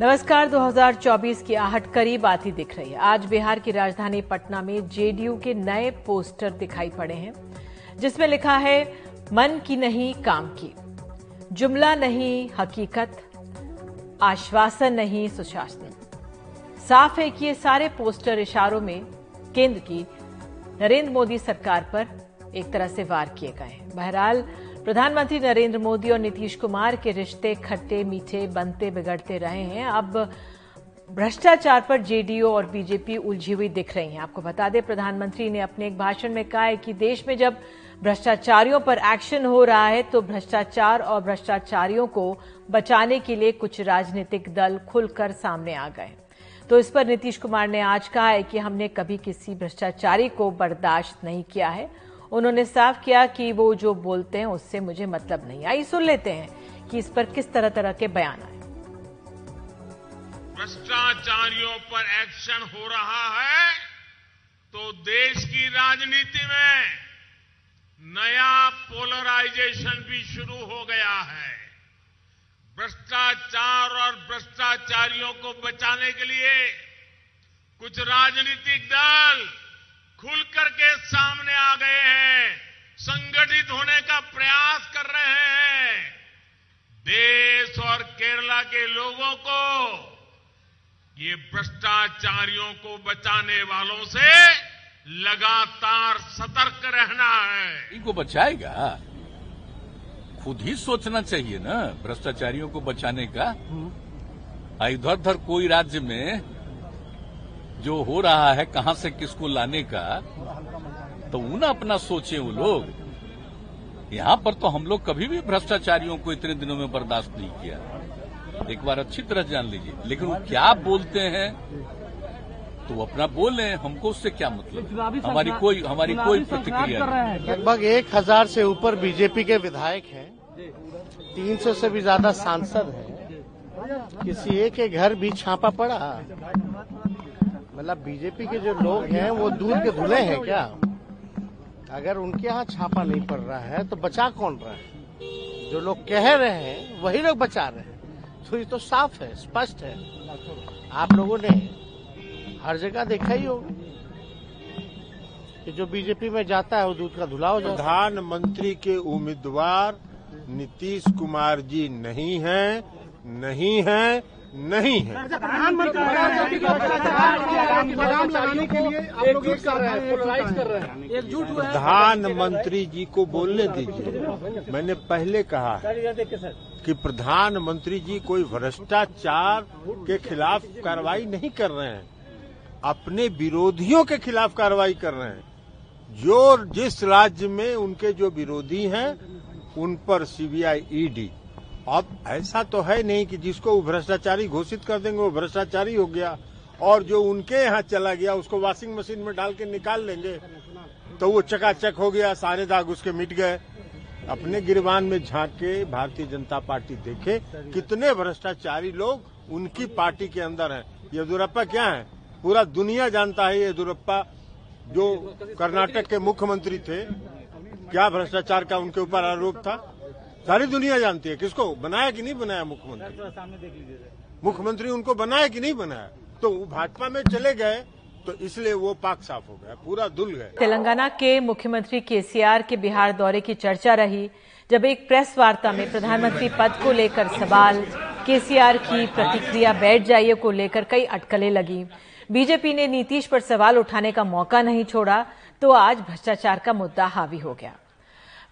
नमस्कार 2024 की आहट करीब आती दिख रही है। आज बिहार की राजधानी पटना में जेडीयू के नए पोस्टर दिखाई पड़े हैं, जिसमें लिखा है, मन की नहीं, काम की। जुमला नहीं, हकीकत। आश्वासन नहीं, सुशासन। साफ़ है कि ये सारे पोस्टर इशारों में केंद्र की नरेंद्र मोदी सरकार पर एक तरह से वार किए गए हैं। बहरहाल प्रधानमंत्री नरेंद्र मोदी और नीतीश कुमार के रिश्ते खट्टे, मीठे, बनते, बिगड़ते रहे हैं। अब भ्रष्टाचार पर जेडीयू और बीजेपी उलझी हुई दिख रही हैं। आपको बता दें, प्रधानमंत्री ने अपने एक भाषण में कहा है कि देश में जब भ्रष्टाचारियों पर एक्शन हो रहा है तो भ्रष्टाचार और भ्रष्टाचारियों को बचाने के लिए कुछ राजनीतिक दल खुलकर सामने आ गए तो इस पर नीतीश कुमार ने आज कहा है कि हमने कभी किसी भ्रष्टाचारी को बर्दाश्त नहीं किया है। उन्होंने साफ़ किया कि वो जो बोलते हैं, उससे मुझे मतलब नहीं आई सुन लेते हैं कि इस पर किस तरह तरह के बयान आए। भ्रष्टाचारियों पर एक्शन हो रहा है तो देश की राजनीति में नया पोलराइजेशन भी शुरू हो गया है। भ्रष्टाचार और भ्रष्टाचारियों को बचाने के लिए कुछ राजनीतिक दल खुल करके सामने आ गए हैं। संगठित होने का प्रयास कर रहे हैं। देश और केरला के लोगों को ये भ्रष्टाचारियों को बचाने वालों से लगातार सतर्क रहना है। इनको बचाएगा? खुद ही सोचना चाहिए ना भ्रष्टाचारियों को बचाने का। इधर उधर कोई राज्य में जो हो रहा है कहाँ से किसको लाने का तो उन अपना सोचे वो लोग। यहाँ पर तो हम लोग कभी भी भ्रष्टाचारियों को इतने दिनों में बर्दाश्त नहीं किया। एक बार अच्छी तरह जान लीजिए। लेकिन वो क्या बोलते हैं तो वो अपना बोले हमको उससे क्या मतलब? हमारी कोई हमारी कोई प्रतिक्रिया नहीं। लगभग एक हज़ार से ऊपर बीजेपी के विधायक हैं। तीन सौ से भी ज़्यादा सांसद हैं। किसी एक के घर भी छापा पड़ा। मतलब बीजेपी के जो लोग हैं, वो दूध के धुले हैं क्या? अगर उनके यहाँ छापा नहीं पड़ रहा है तो बचा कौन रहा है? जो लोग कह रहे हैं, वही लोग बचा रहे हैं। तो ये तो साफ़ है, स्पष्ट है। आप लोगों ने हर जगह देखा ही होगा कि जो बीजेपी में जाता है, वो दूध का धुला हो जाता प्रधानमंत्री के उम्मीदवार नीतीश कुमार जी नहीं हैं नहीं हैं। नहीं। है प्रधानमंत्री जी को बोलने दीजिए। मैंने पहले कहा है कि प्रधानमंत्री जी कोई भ्रष्टाचार के खिलाफ कार्रवाई नहीं कर रहे हैं। अपने विरोधियों के खिलाफ कार्रवाई कर रहे हैं। जो जिस राज्य में उनके जो विरोधी हैं उन पर सीबीआई ईडी अब ऐसा तो है नहीं कि जिसको वो भ्रष्टाचारी घोषित कर देंगे, वो भ्रष्टाचारी हो गया और जो उनके यहाँ चला गया, उसको वॉशिंग मशीन में डाल के निकाल लेंगे तो वो चकाचक हो गया, सारे दाग उसके मिट गए। अपने गिरवान में झाँक के भारतीय जनता पार्टी देखे कितने भ्रष्टाचारी लोग उनकी पार्टी के अंदर हैं। येदुरप्पा क्या है? पूरा दुनिया जानता है येदुरप्पा, जो कर्नाटक के मुख्यमंत्री थे। क्या भ्रष्टाचार का उनके ऊपर आरोप था? सारी दुनिया जानती है किसको? बनाया कि नहीं बनाया मुख्यमंत्री? मुख्यमंत्री उनको बनाया कि नहीं बनाया? तो वो भाजपा में चले गए तो इसलिए वो पाक साफ़ हो गया पूरा धुल गए। तेलंगाना के मुख्यमंत्री केसीआर के बिहार दौरे की चर्चा रही जब एक प्रेस वार्ता में प्रधानमंत्री पद को लेकर सवाल केसीआर की प्रतिक्रिया बैठ जाइए को लेकर कई अटकलें लगी। बीजेपी ने नीतीश पर सवाल उठाने का मौका नहीं छोड़ा तो आज भ्रष्टाचार का मुद्दा हावी हो गया।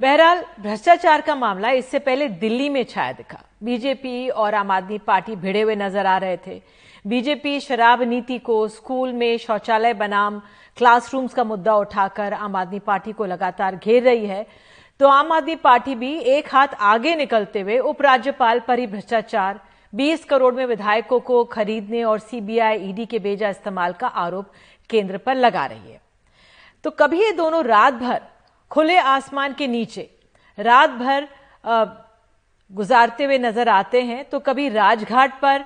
बहरहाल, भ्रष्टाचार का मामला इससे पहले दिल्ली में छाया दिखा। बीजेपी और आम आदमी पार्टी भिड़े हुए नज़र आ रहे थे। बीजेपी शराब नीति को स्कूल में शौचालय बनाम क्लासरूम्स का मुद्दा उठाकर आम आदमी पार्टी को लगातार घेर रही है। तो आम आदमी पार्टी भी एक हाथ आगे निकलते हुए उपराज्यपाल पर ही भ्रष्टाचार 20 करोड़ में विधायकों को खरीदने और सीबीआई ईडी के बेजा इस्तेमाल का आरोप केंद्र पर लगा रही है। तो कभी ये दोनों रात भर खुले आसमान के नीचे रात भर गुजारते हुए नज़र आते हैं तो कभी राजघाट पर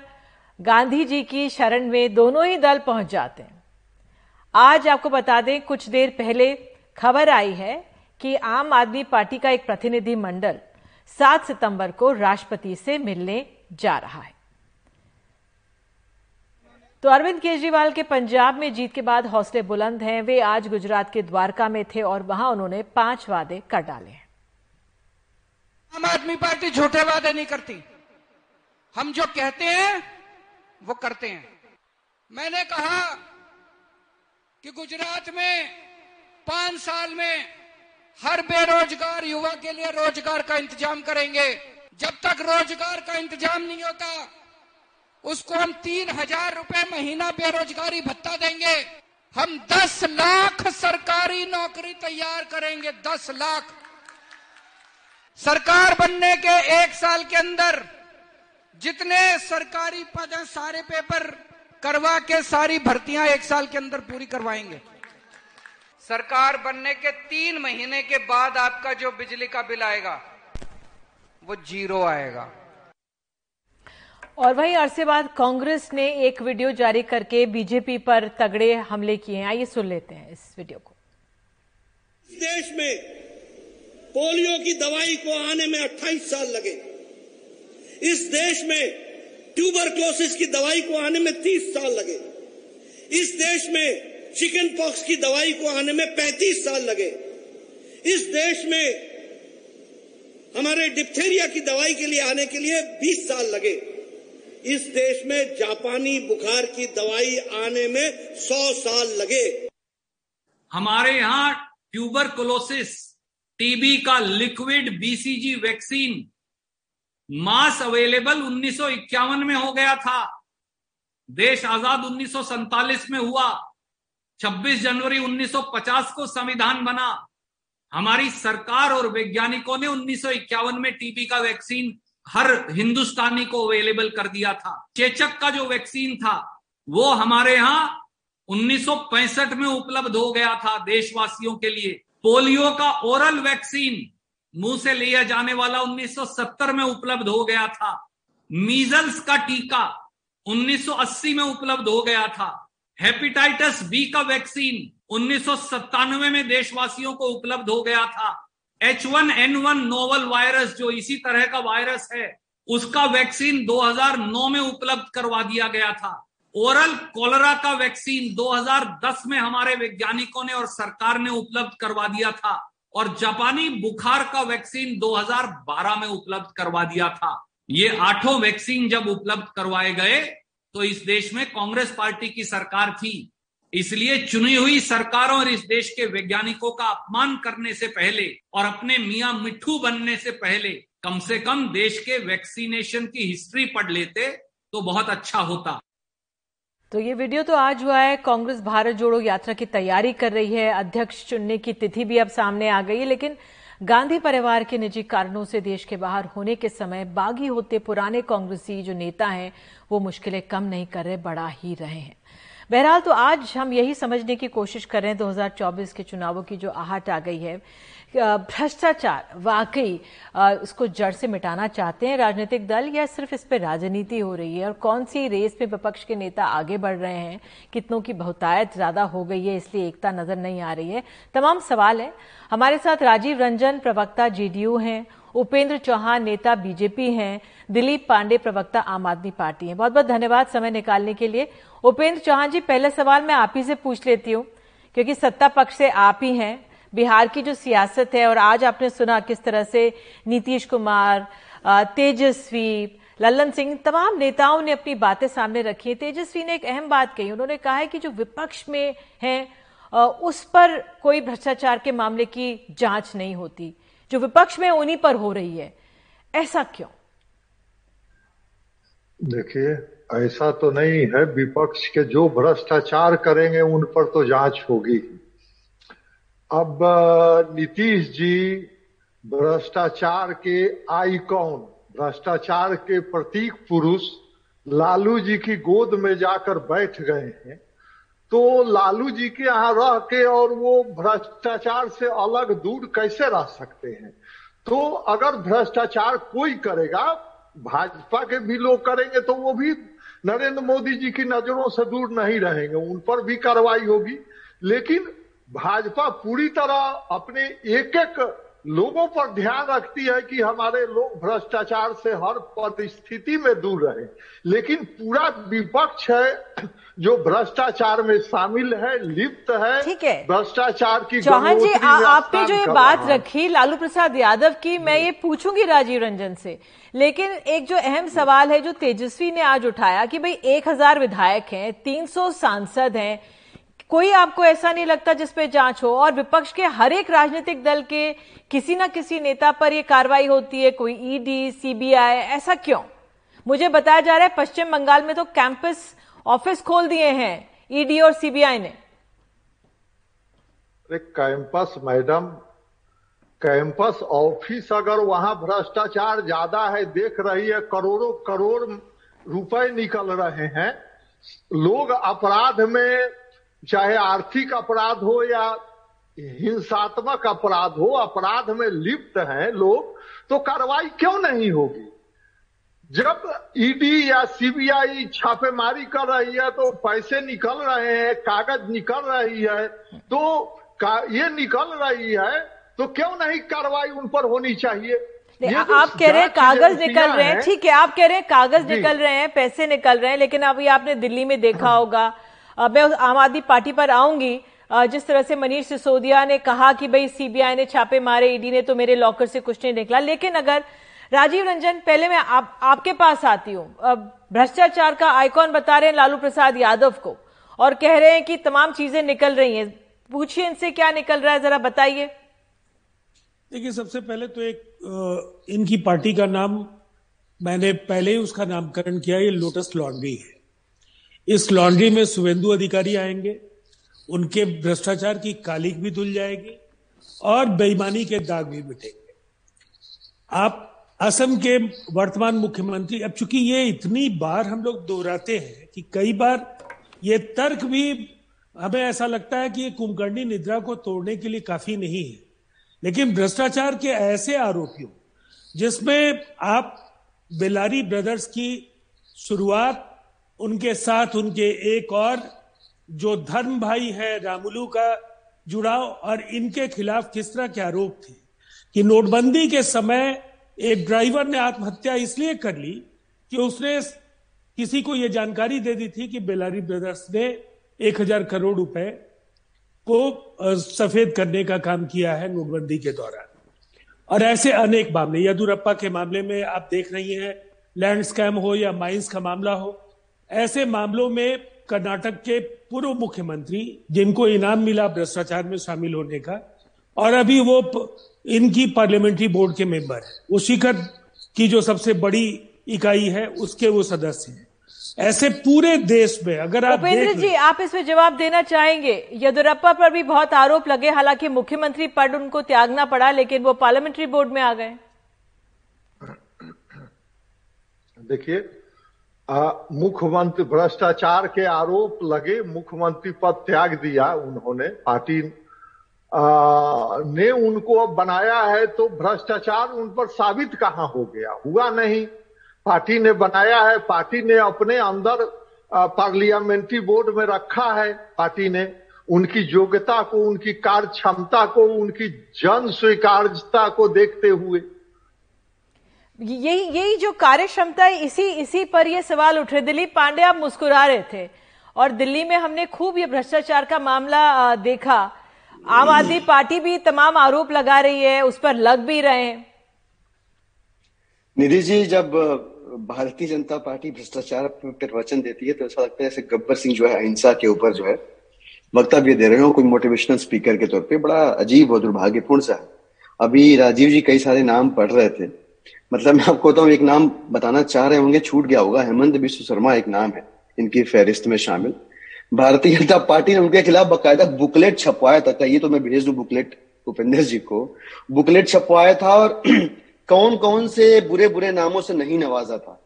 गांधी जी की शरण में दोनों ही दल पहुँच जाते हैं। आज आपको बता दें, कुछ देर पहले खबर आई है कि आम आदमी पार्टी का एक प्रतिनिधि मंडल 7 सितंबर को राष्ट्रपति से मिलने जा रहा है। तो अरविंद केजरीवाल के पंजाब में जीत के बाद हौसले बुलंद हैं। वे आज गुजरात के द्वारका में थे और वहाँ उन्होंने पाँच वादे कर डाले हैं। आम आदमी पार्टी झूठे वादे नहीं करती। हम जो कहते हैं, वो करते हैं। मैंने कहा कि गुजरात में पाँच साल में हर बेरोजगार युवा के लिए रोज़गार का इंतज़ाम करेंगे। जब तक रोज़गार का इंतज़ाम नहीं होता उसको हम तीन हज़ार रुपए महीना बेरोजगारी भत्ता देंगे। हम दस लाख सरकारी नौकरी तैयार करेंगे, दस लाख। सरकार बनने के एक साल के अंदर जितने सरकारी पद हैं, सारे पेपर करवा के सारी भर्तियाँ एक साल के अंदर पूरी करवाएँगे। सरकार बनने के तीन महीने के बाद आपका जो बिजली का बिल आएगा, वो ज़ीरो आएगा। और वहीं अरसे बाद कांग्रेस ने एक वीडियो जारी करके बीजेपी पर तगड़े हमले किए हैं। आइए सुन लेते हैं इस वीडियो को। इस देश में पोलियो की दवाई को आने में 28 साल लगे। इस देश में ट्यूबरक्लोसिस की दवाई को आने में 30 साल लगे। इस देश में चिकन पॉक्स की दवाई को आने में 35 साल लगे। इस देश में हमारे डिप्थेरिया की दवाई के लिए आने के लिए 20 साल लगे। इस देश में जापानी बुखार की दवाई आने में सौ साल लगे। हमारे यहाँ ट्यूबरकुलोसिस, टीबी का liquid BCG vaccine mass available उन्नीस सौ इक्यावन में हो गया था। देश आज़ाद उन्नीस में हुआ। 26 जनवरी 1950 को संविधान बना। हमारी सरकार और वैज्ञानिकों ने उन्नीस सौ इक्यावन में टीबी का वैक्सीन हर हिंदुस्तानी को अवेलेबल कर दिया था। चेचक का जो वैक्सीन था, वो हमारे यहाँ 1965 में उपलब्ध हो गया था देशवासियों के लिए। पोलियो का ओरल वैक्सीन मुँह से लिया जाने वाला 1970 में उपलब्ध हो गया था। मीजल्स का टीका 1980 में उपलब्ध हो गया था। हेपेटाइटिस बी का वैक्सीन उन्नीस सौ सत्तानवे में देशवासियों को उपलब्ध हो गया था। H one N one novel virus जो इसी तरह का वायरस है, उसका वैक्सीन 2009 में उपलब्ध करवा दिया गया था। ओरल कोलरा का वैक्सीन 2010 में हमारे वैज्ञानिकों ने और सरकार ने उपलब्ध करवा दिया था और जापानी बुखार का वैक्सीन 2012 में उपलब्ध करवा दिया था। ये आठों वैक्सीन जब उपलब्ध करवाए गए तो इस देश में कांग्रेस पार्टी की सरकार थी। इसलिए चुनी हुई सरकारों और इस देश के वैज्ञानिकों का अपमान करने से पहले और अपने मियाँ मिठू बनने से पहले कम से कम देश के वैक्सीनेशन की हिस्ट्री पढ़ लेते तो बहुत अच्छा होता। तो ये वीडियो तो आज हुआ है। कांग्रेस भारत जोड़ो यात्रा की तैयारी कर रही है। अध्यक्ष चुनने की तिथि भी अब सामने आ गई है, लेकिन गांधी परिवार के निजी कारणों से देश के बाहर होने के समय बागी होते पुराने कांग्रेसी जो नेता हैं, वो मुश्किलें कम नहीं कर रहे बढ़ा ही रहे हैं। बहरहाल तो आज हम यही समझने की कोशिश कर रहे हैं 2024 के चुनावों की जो आहट आ गई है। भ्रष्टाचार, वाकई उसको जड़ से मिटाना चाहते हैं राजनीतिक दल या सिर्फ़ इस पर राजनीति हो रही है? और कौन सी रेस में विपक्ष के नेता आगे बढ़ रहे हैं? कितनों की बहुतायत ज़्यादा हो गई है, इसलिए एकता नज़र नहीं आ रही है। तमाम सवाल है। हमारे साथ राजीव रंजन, प्रवक्ता, जेडीयू हैं। उपेंद्र चौहान नेता बीजेपी हैं, दिलीप पांडे प्रवक्ता आम आदमी पार्टी हैं। बहुत बहुत धन्यवाद समय निकालने के लिए। उपेंद्र चौहान जी, पहले सवाल मैं आप ही से पूछ लेती हूँ, क्योंकि सत्ता पक्ष से आप ही हैं। बिहार की जो सियासत है, और आज आपने सुना किस तरह से नीतीश कुमार तेजस्वी, लल्लन सिंह, तमाम नेताओं ने अपनी बातें सामने रखी तेजस्वी ने एक अहम बात कही, उन्होंने कहा है कि जो विपक्ष में है उस पर कोई भ्रष्टाचार के मामले की जाँच नहीं होती। जो विपक्ष में उन्हीं पर हो रही है। ऐसा क्यों? देखिए, ऐसा तो नहीं है। विपक्ष के जो भ्रष्टाचार करेंगे, उन पर तो जाँच होगी। अब, नीतीश जी, भ्रष्टाचार के आइकॉन, भ्रष्टाचार के प्रतीक पुरुष, लालू जी की गोद में जाकर बैठ गए हैं। तो लालू जी के यहाँ रह के और वो भ्रष्टाचार से अलग दूर कैसे रह सकते हैं? तो अगर भ्रष्टाचार कोई करेगा, भाजपा के भी लोग करेंगे तो वो भी नरेंद्र मोदी जी की नज़रों से दूर नहीं रहेंगे, उन पर भी कार्रवाई होगी। लेकिन भाजपा पूरी तरह अपने एक एक लोगों पर ध्यान रखती है कि हमारे लोग भ्रष्टाचार से हर परिस्थिति में दूर रहे। लेकिन पूरा विपक्ष है जो भ्रष्टाचार में शामिल है लिप्त है। ठीक है। भ्रष्टाचार की चौहान जी आ, आपने जो ये बात रखी लालू प्रसाद यादव की मैं ये पूछूँगी राजीव रंजन से। लेकिन एक जो अहम सवाल है जो तेजस्वी ने आज उठाया कि भाई एक हज़ार विधायक हैं तीन सौ सांसद हैं कोई आपको ऐसा नहीं लगता जिस पे जाँच हो? और विपक्ष के हर एक राजनीतिक दल के किसी ना किसी नेता पर ये कार्रवाई होती है? कोई ईडी सीबीआई ऐसा क्यों? मुझे बताया जा रहा है पश्चिम बंगाल में तो कैंपस ऑफ़िस खोल दिए हैं ईडी और सीबीआई ने। कैंपस मैडम कैंपस ऑफ़िस अगर वहाँ भ्रष्टाचार ज़्यादा है, देख रही है, करोड़ों करोड़ रुपए निकल रहे हैं, लोग अपराध में चाहे आर्थिक अपराध हो या हिंसात्मक अपराध हो अपराध में लिप्त हैं लोग तो कार्रवाई क्यों नहीं होगी? जब ईडी या सीबीआई छापेमारी कर रही है तो पैसे निकल रहे हैं कागज़ निकल रही है तो ये निकल रही है तो क्यों नहीं कार्रवाई उन पर होनी चाहिए? जो आप कह रहे हैं कागज़ निकल रहे हैं ठीक है आप कह रहे हैं कागज़ निकल रहे हैं पैसे निकल रहे हैं लेकिन अभी आपने दिल्ली में देखा होगा मैं आम आदमी पार्टी पर आऊँगी। जिस तरह से मनीष सिसोदिया ने कहा कि भाई सीबीआई ने छापे मारे ईडी ने तो मेरे लॉकर से कुछ नहीं निकला। लेकिन अगर राजीव रंजन पहले मैं आप, आपके पास आती हूँ। भ्रष्टाचार का आइकॉन बता रहे हैं लालू प्रसाद यादव को और कह रहे हैं कि तमाम चीज़ें निकल रही हैं। पूछिए इनसे क्या निकल रहा है जरा बताइए। देखिए सबसे पहले तो एक इनकी पार्टी का नाम मैंने पहले ही उसका नामकरण किया ये लोटस लॉन्ड्री है। इस लॉन्ड्री में शुभेंदु अधिकारी आएँगे, उनके भ्रष्टाचार की कालिक भी धुल जाएगी और बेईमानी के दाग भी मिटेंगे। आप असम के वर्तमान मुख्यमंत्री, अब चूँकि ये इतनी बार हम लोग दोहराते हैं कि कई बार ये तर्क भी, हमें ऐसा लगता है कि ये कुंभकर्णी निद्रा को तोड़ने के लिए काफ़ी नहीं है। लेकिन भ्रष्टाचार के ऐसे आरोपियों, जिसमें आप बेलारी ब्रदर्स की शुरुआत उनके साथ उनके एक और जो धर्म भाई है रामुलू का जुड़ाव और इनके खिलाफ किस तरह के आरोप थे कि नोटबंदी के समय एक ड्राइवर ने आत्महत्या इसलिए कर ली कि उसने किसी को यह जानकारी दे दी थी कि बेलारी ब्रदर्स ने एक हज़ार करोड़ रुपए को सफ़ेद करने का काम किया है नोटबंदी के दौरान। और ऐसे अनेक मामले, यदुरप्पा के मामले में आप देख रही हैं, लैंड स्कैम हो या माइंस का मामला हो ऐसे मामलों में कर्नाटक के पूर्व मुख्यमंत्री जिनको इनाम मिला भ्रष्टाचार में शामिल होने का और अभी वो प- इनकी पार्लियामेंट्री बोर्ड के मेंबर है। वो शिखर की जो सबसे बड़ी इकाई है उसके वो सदस्य हैं। ऐसे पूरे देश में अगर आप उपेंद्र देख जी आप इसमें जवाब देना चाहेंगे? येदुरप्पा पर भी बहुत आरोप लगे हालाँकि मुख्यमंत्री पद उनको त्यागना पड़ा लेकिन वो पार्लियामेंट्री बोर्ड में आ गए। देखिए मुख्यमंत्री भ्रष्टाचार के आरोप लगे मुख्यमंत्री पद त्याग दिया उन्होंने, पार्टी ने उनको अब बनाया है तो भ्रष्टाचार उन पर साबित कहाँ हो गया? हुआ नहीं। पार्टी ने बनाया है, पार्टी ने अपने अंदर पार्लियामेंट्री बोर्ड में रखा है, पार्टी ने। उनकी योग्यता को, उनकी कार्य क्षमता को, उनकी जन स्वीकार्यता को देखते हुए यही यही जो कार्य क्षमता है, इसी इसी पर ये सवाल उठ रहे दिलीप पांडे, आप मुस्कुरा रहे थे और दिल्ली में हमने खूब ये भ्रष्टाचार का मामला देखा। आम आदमी पार्टी भी तमाम आरोप लगा रही है, उस पर लग भी रहे हैं। निधि जी, जब भारतीय जनता पार्टी भ्रष्टाचार पर प्रवचन देती है तो ऐसा लगता है जैसे गब्बर सिंह जो है, अहिंसा के ऊपर जो है, वक्तव्य दे रहे हो कोई मोटिवेशनल स्पीकर के तौर पे। बड़ा अजीब और दुर्भाग्यपूर्ण सा है। अभी राजीव जी कई सारे नाम पढ़ रहे थे। मतलब मैं आपको बताऊँ, एक नाम बताना चाह रहे होंगे, छूट गया होगा। हेमंत बिश्व शर्मा एक नाम है, इनकी फहरिस्त में शामिल। भारतीय जनता पार्टी ने उनके खिलाफ बकायदा बुकलेट छपवाया था। कहिए तो मैं भेज दू बुकलेट, उपेंद्र जी को। बुकलेट छपवाया था और कौन कौन से बुरे बुरे नामों से नहीं नवाजा था।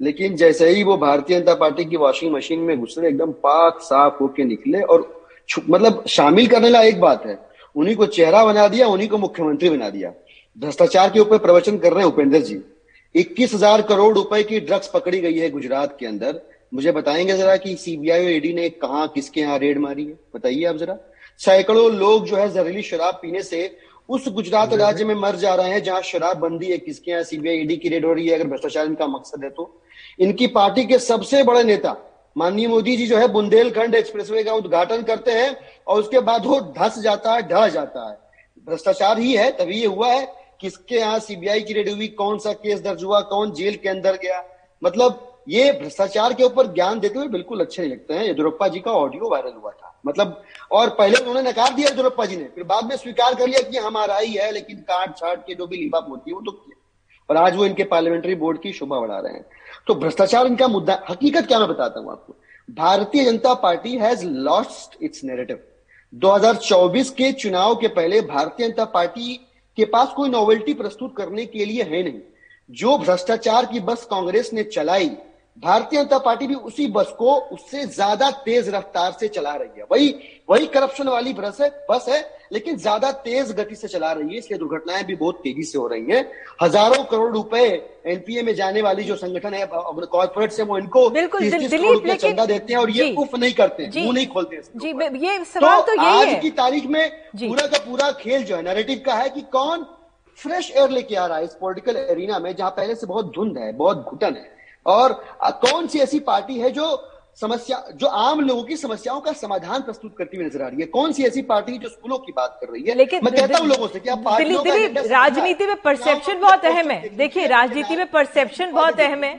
लेकिन जैसे ही वो भारतीय जनता पार्टी की वॉशिंग मशीन में घुसरे एकदम पाक साफ़ होके निकले और मतलब शामिल करने ला एक बात है, उन्हीं को चेहरा बना दिया, उन्हीं को मुख्यमंत्री बना दिया। भ्रष्टाचार के ऊपर प्रवचन कर रहे हैं उपेंद्र जी। इक्कीस हज़ार करोड़ रुपए की ड्रग्स पकड़ी गई है गुजरात के अंदर। मुझे बताएँगे जरा कि सीबीआई और ईडी ने कहा किसके यहाँ रेड मारी है? बताइए आप जरा। सैकड़ों लोग जो है जहरीली शराब पीने से उस गुजरात राज्य में मर जा रहे हैं जहाँ शराब बंदी है। किसके यहाँ सीबीआई ईडी की रेड हो रही है? अगर भ्रष्टाचार इनका मकसद है तो। इनकी पार्टी के सबसे बड़े नेता माननीय मोदी जी जो है बुंदेलखंड एक्सप्रेसवे का उद्घाटन करते हैं और उसके बाद वो धस जाता है ढह जाता है। भ्रष्टाचार ही है तभी ये हुआ है। किसके यहाँ सीबीआई की रेड हुई? कौन सा केस दर्ज हुआ? कौन जेल के अंदर गया? मतलब ये भ्रष्टाचार के ऊपर ज्ञान देते हुए बिल्कुल अच्छे नहीं लगते हैं। येदुरप्पा जी का ऑडियो वायरल हुआ था। मतलब और पहले उन्होंने नकार दिया येदुरप्पा जी ने, फिर बाद में स्वीकार कर लिया कि हमारा ही है, लेकिन काट छाट के जो भी लिबाप होती है, वो तो किया। और आज वो इनके पार्लियामेंट्री बोर्ड की शोभा बढ़ा रहे हैं। तो भ्रष्टाचार इनका मुद्दा, हकीकत क्या मैं बताता हूँ आपको। Bharatiya Janata Party has lost its narrative 2024 के चुनाव के पहले भारतीय जनता पार्टी के पास कोई नोवेल्टी प्रस्तुत करने के लिए है नहीं। जो भ्रष्टाचार की बस कांग्रेस ने चलाई भारतीय जनता पार्टी भी उसी बस को उससे ज़्यादा तेज रफ्तार से चला रही है। वही वही करप्शन वाली बस है बस है लेकिन ज़्यादा तेज गति से चला रही है। इसलिए दुर्घटनाएँ भी बहुत तेज़ी से हो रही हैं। हज़ारों करोड़ रुपए एनपीए में जाने वाली जो संगठन है कॉर्पोरेट से वो इनको बिल्कुल चंदा देते हैं और ये उफ नहीं करते मुँह नहीं खोलते जी ये सवाल तो, तो आज की तारीख में पूरा का पूरा खेल जो है नरेटिव का है कि कौन फ्रेश एयर लेके आ रहा है इस पॉलिटिकल एरिना में जहाँ पहले से बहुत धुंध है बहुत घुटन है। और कौन सी ऐसी पार्टी है जो समस्या जो आम लोगों की समस्याओं का समाधान प्रस्तुत करती हुई नज़र आ रही है? कौन सी ऐसी पार्टी जो स्कूलों की बात कर रही है? लेकिन मैं कहता हूँ लोगों से कि आप राजनीति में परसेप्शन बहुत अहम है? देखिए राजनीति में परसेप्शन बहुत अहम है।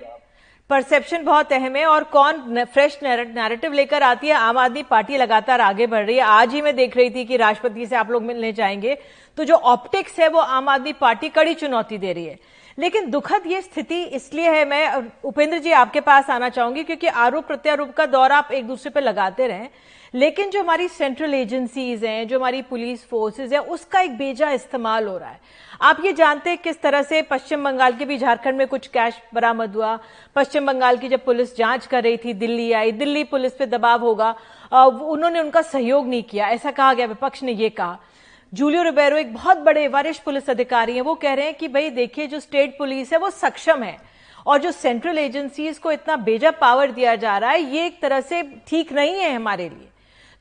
परसेप्शन बहुत अहम है और कौन फ्रेश नैरेटिव लेकर आती है? आम आदमी पार्टी लगातार आगे बढ़ रही है। आज ही मैं देख रही थी कि राष्ट्रपति से आप लोग मिलने जाएँगे। तो जो ऑप्टिक्स है वो आम आदमी पार्टी कड़ी चुनौती दे रही है। लेकिन दुखद ये स्थिति इसलिए है, मैं, उपेंद्र जी आपके पास आना चाहूँगी क्योंकि आरोप प्रत्यारोप का दौर आप एक दूसरे पर लगाते रहे। लेकिन जो हमारी सेंट्रल एजेंसीज हैं, जो हमारी पुलिस फोर्सेज है, उसका एक बेजा इस्तेमाल हो रहा है। आप ये जानते हैं किस तरह से पश्चिम बंगाल के भी झारखंड में कुछ कैश बरामद हुआ। पश्चिम बंगाल की जब पुलिस जाँच कर रही थी, दिल्ली आई, दिल्ली पुलिस पे दबाव होगा। उन्होंने उनका सहयोग नहीं किया। ऐसा कहा गया, विपक्ष ने ये कहा। जूलियो रिबेरो एक बहुत बड़े वरिष्ठ पुलिस अधिकारी हैं वो कह रहे हैं कि भाई देखिए जो स्टेट पुलिस है वो सक्षम है और जो सेंट्रल एजेंसीज को इतना बेजा पावर दिया जा रहा है ये एक तरह से ठीक नहीं है हमारे लिए।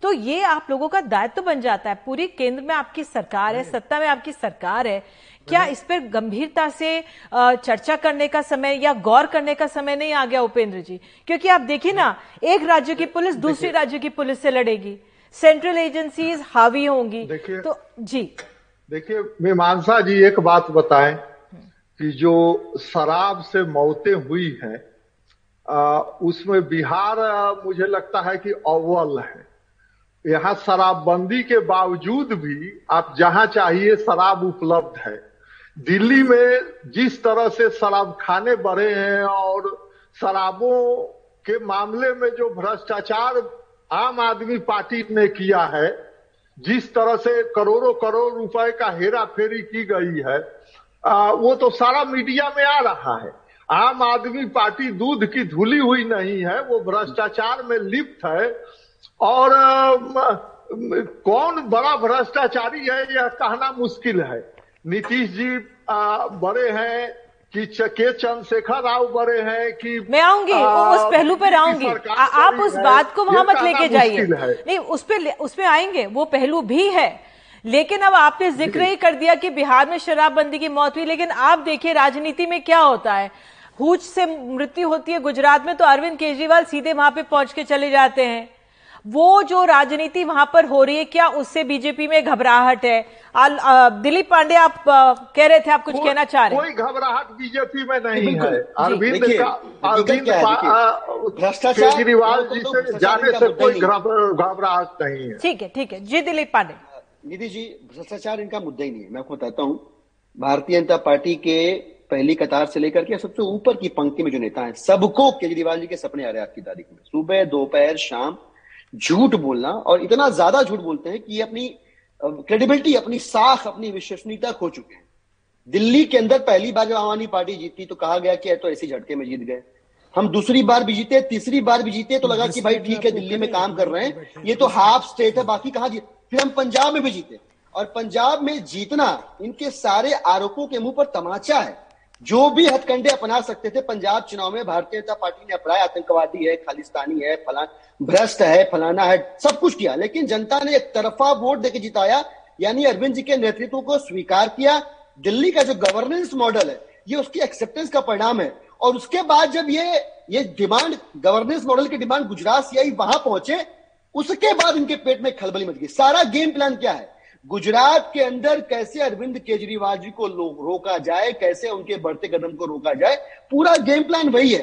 तो ये आप लोगों का दायित्व तो बन जाता है। पूरी केंद्र में आपकी सरकार है सत्ता में आपकी सरकार है। क्या इस पर गंभीरता से चर्चा करने का समय या गौर करने का समय नहीं आ गया उपेंद्र जी? क्योंकि आप देखिए ना एक राज्य की पुलिस दूसरी राज्य की पुलिस से लड़ेगी। सेंट्रल एजेंसीज हावी होंगी। तो जी। देखिए मीमांसा जी एक बात बताएँ कि जो शराब से मौतें हुई हैं उसमें बिहार मुझे लगता है कि अव्वल है। यहाँ शराबबंदी के बावजूद भी आप जहाँ चाहिए शराब उपलब्ध है। दिल्ली में जिस तरह से शराब खाने बढ़े हैं और शराबों के मामले में जो भ्रष्टाचार आम आदमी पार्टी ने किया है। जिस तरह से करोड़ों करोड़ रुपए का हेरा फेरी की गई है आ, वो तो सारा मीडिया में आ रहा है। आम आदमी पार्टी दूध की धुली हुई नहीं है वो भ्रष्टाचार में लिप्त है। और आ, कौन बड़ा भ्रष्टाचारी है यह कहना मुश्किल है। नीतीश जी आ, बड़े हैं कि के चंद्रशेखर राव बड़े हैं कि मैं आऊँगी उस पहलू पर आऊँगी। आप उस बात को वहाँ मत लेके जाइए। नहीं उस पर उस पर आएँगे वो पहलू भी है। लेकिन अब आपने ज़िक्र ही कर दिया कि बिहार में शराबबंदी की मौत हुई लेकिन आप देखिए राजनीति में क्या होता है। हुच से मृत्यु होती है गुजरात में तो अरविंद केजरीवाल सीधे वहाँ पे पहुँच के चले जाते हैं। वो जो राजनीति वहाँ पर हो रही है क्या उससे बीजेपी में घबराहट है? दिलीप पांडे आप कह रहे थे आप कुछ कहना चाह रहे कोई घबराहट बीजेपी में नहीं है। अरविंद भ्रष्टाचार केजरीवाल जी से जाने से कोई घबराहट नहीं है। ठीक है ठीक है। जी दिलीप पांडे। निधि जी भ्रष्टाचार इनका मुद्दा ही नहीं है। मैं आपको बताता हूँ। भारतीय जनता पार्टी के पहली कतार से लेकर के सबसे ऊपर की पंक्ति में जो नेता है सबको केजरीवाल जी के सपने आ रहे हैं आज की तारीख में। सुबह दोपहर शाम झूठ बोलना और इतना ज़्यादा झूठ बोलते हैं कि ये अपनी क्रेडिबिलिटी अपनी साख, अपनी विश्वसनीयता खो चुके हैं। दिल्ली के अंदर पहली बार जब आम आदमी पार्टी जीती तो कहा गया कि तो ऐसे झटके में जीत गए। हम दूसरी बार भी जीते, तीसरी बार भी जीते तो लगा कि भाई ठीक है, दिल्ली में काम कर रहे हैं। ये तो हाफ़ स्टेट है, बाकी कहा जीत? फिर हम पंजाब में भी जीते। और पंजाब में जीतना, इनके सारे आरोपों के मुँह पर तमाचा है। जो भी हथकंडे अपना सकते थे, पंजाब चुनाव में भारतीय जनता पार्टी ने अपनाया, आतंकवादी है, खालिस्तानी है, फलान, भ्रष्ट है, फलाना है, सब कुछ किया, लेकिन जनता ने एक तरफा वोट देकर जिताया, यानी अरविंद जी के नेतृत्व को स्वीकार किया। दिल्ली का जो गवर्नेंस मॉडल है, ये उसकी एक्सेप्टेंस का परिणाम है। और उसके बाद जब ये ये डिमांड गवर्नेंस मॉडल की डिमांड गुजरात सीआई वहाँ पहुँचे, उसके बाद इनके पेट में खलबली मच गई। सारा गेम प्लान क्या है? गुजरात के अंदर कैसे अरविंद केजरीवाल जी को रोका जाए कैसे उनके बढ़ते कदम को रोका जाए पूरा गेम प्लान वही है।